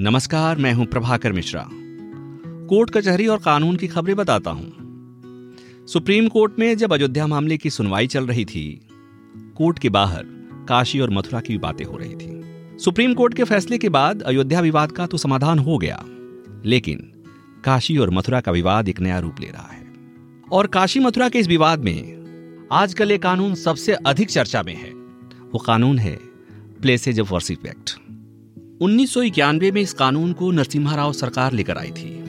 नमस्कार, मैं हूँ प्रभाकर मिश्रा। कोर्ट कचहरी और कानून की खबरें बताता हूँ। सुप्रीम कोर्ट में जब अयोध्या मामले की सुनवाई चल रही थी, कोर्ट के बाहर काशी और मथुरा की बातें हो रही थी। सुप्रीम कोर्ट के फैसले के बाद अयोध्या विवाद का तो समाधान हो गया, लेकिन काशी और मथुरा का विवाद एक नया रूप ले रहा है। और काशी मथुरा के इस विवाद में आजकल ये कानून सबसे अधिक चर्चा में है। वो कानून है प्लेसेज ऑफ़ वर्शिप एक्ट उन्नीस सौ इक्यानवे में इस कानून को नरसिम्हा राव सरकार लेकर आई थी।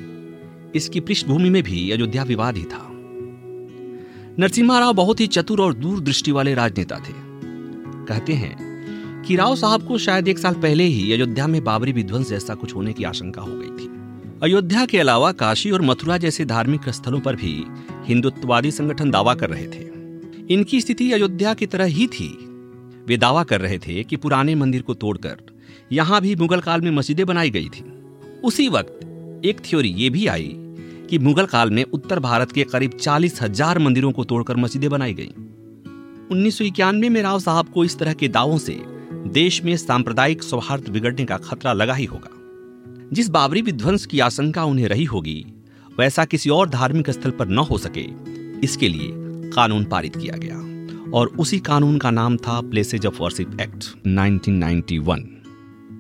इसकी पृष्ठभूमि में भी अयोध्या विवाद ही था। नरसिम्हा राव बहुत ही चतुर और दूरदृष्टि वाले राजनेता थे। कहते हैं कि राव साहब को शायद एक साल पहले ही अयोध्या में बाबरी विध्वंस जैसा कुछ होने की आशंका हो गई थी। अयोध्या के अलावा काशी और मथुरा जैसे धार्मिक स्थलों पर भी हिंदुत्ववादी संगठन दावा कर रहे थे। इनकी स्थिति अयोध्या की तरह ही थी। वे दावा कर रहे थे कि पुराने मंदिर को तोड़कर यहाँ भी मुगल काल में मस्जिदें बनाई गई थी। उसी वक्त एक थ्योरी ये भी आई कि मुगल काल में उत्तर भारत के करीब चालीस हज़ार मंदिरों को तोड़कर मस्जिदें बनाई गई। उन्नीस में राव साहब को इस तरह के दावों से देश में सांप्रदायिक सौहार्द बिगड़ने का खतरा लगा ही होगा। जिस बाबरी विध्वंस की आशंका उन्हें रही होगी, वैसा किसी और धार्मिक स्थल पर न हो सके, इसके लिए कानून पारित किया गया। और उसी कानून का नाम था प्लेसेज ऑफ़ वर्शिप एक्ट 1991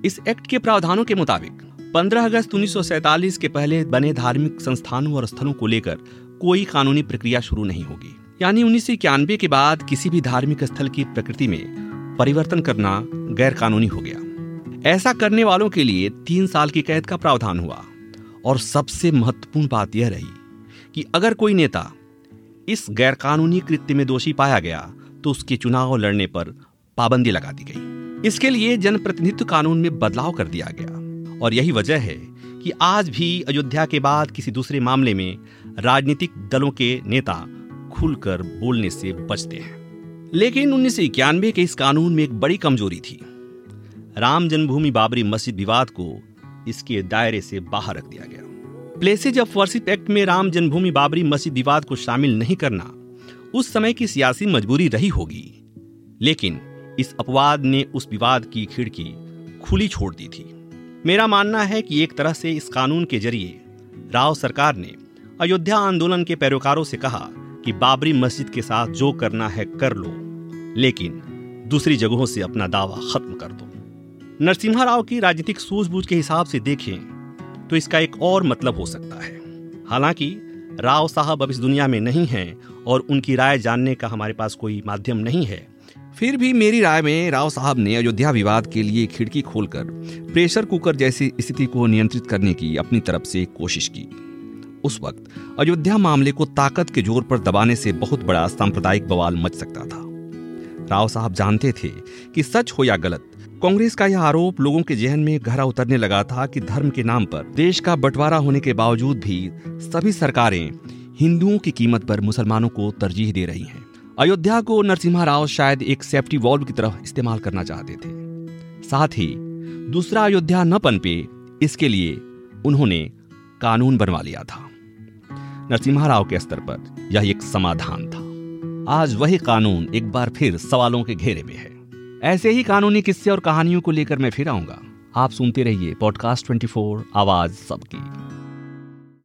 इस एक्ट के प्रावधानों के मुताबिक 15 अगस्त उन्नीस के पहले बने धार्मिक संस्थानों और स्थलों को लेकर कोई कानूनी प्रक्रिया शुरू नहीं होगी। यानी उन्नीस सौ इक्यानवे के बाद किसी भी धार्मिक स्थल की प्रकृति में परिवर्तन करना गैर कानूनी हो गया। ऐसा करने वालों के लिए तीन साल की कैद का प्रावधान हुआ। और सबसे महत्वपूर्ण बात यह रही कि अगर कोई नेता इस गैरकानूनी कृत्य में दोषी पाया गया तो उसके चुनाव लड़ने पर पाबंदी लगा दी गई। इसके लिए जनप्रतिनिधित्व कानून में बदलाव कर दिया गया। और यही वजह है कि आज भी अयोध्या के बाद किसी दूसरे मामले में राजनीतिक दलों के नेता खुलकर बोलने से बचते हैं। लेकिन उन्नीस सौ इक्यानवे के इस कानून में एक बड़ी कमज़ोरी थी। राम जन्मभूमि बाबरी मस्जिद विवाद को इसके दायरे से बाहर रख दिया गया। प्लेसेज ऑफ़ वर्शिप एक्ट में राम जन्मभूमि बाबरी मस्जिद विवाद को शामिल नहीं करना उस समय की सियासी मजबूरी रही होगी। लेकिन इस अपवाद ने उस विवाद की खिड़की खुली छोड़ दी थी। मेरा मानना है कि एक तरह से इस कानून के ज़रिए राव सरकार ने अयोध्या आंदोलन के पैरोकारों से कहा कि बाबरी मस्जिद के साथ जो करना है कर लो, लेकिन दूसरी जगहों से अपना दावा खत्म कर दो। नरसिम्हा राव की राजनीतिक सूझबूझ के हिसाब से देखें तो इसका एक और मतलब हो सकता है। हालाँकि, राव साहब अब इस दुनिया में नहीं हैं और उनकी राय जानने का हमारे पास कोई माध्यम नहीं है। फिर भी मेरी राय में राव साहब ने अयोध्या विवाद के लिए खिड़की खोलकर प्रेशर कुकर जैसी स्थिति को नियंत्रित करने की अपनी तरफ़ से कोशिश की। उस वक्त अयोध्या मामले को ताकत के ज़ोर पर दबाने से बहुत बड़ा सांप्रदायिक बवाल मच सकता था। राव साहब जानते थे कि सच हो या गलत, कांग्रेस का यह आरोप लोगों के जहन में गहरा उतरने लगा था कि धर्म के नाम पर देश का बंटवारा होने के बावजूद भी सभी सरकारें हिंदुओं की कीमत पर मुसलमानों को तरजीह दे रही हैं। अयोध्या को नरसिम्हा राव शायद एक सेफ्टी वॉल्व की तरह इस्तेमाल करना चाहते थे। साथ ही दूसरा अयोध्या न पनपे, इसके लिए उन्होंने कानून बनवा लिया था। नरसिम्हा राव के स्तर पर यह एक समाधान था। आज वही कानून एक बार फिर सवालों के घेरे में है। ऐसे ही कानूनी किस्से और कहानियों को लेकर मैं फिर आऊँगा। आप सुनते रहिए पॉडकास्ट 24 आवाज़ सबकी।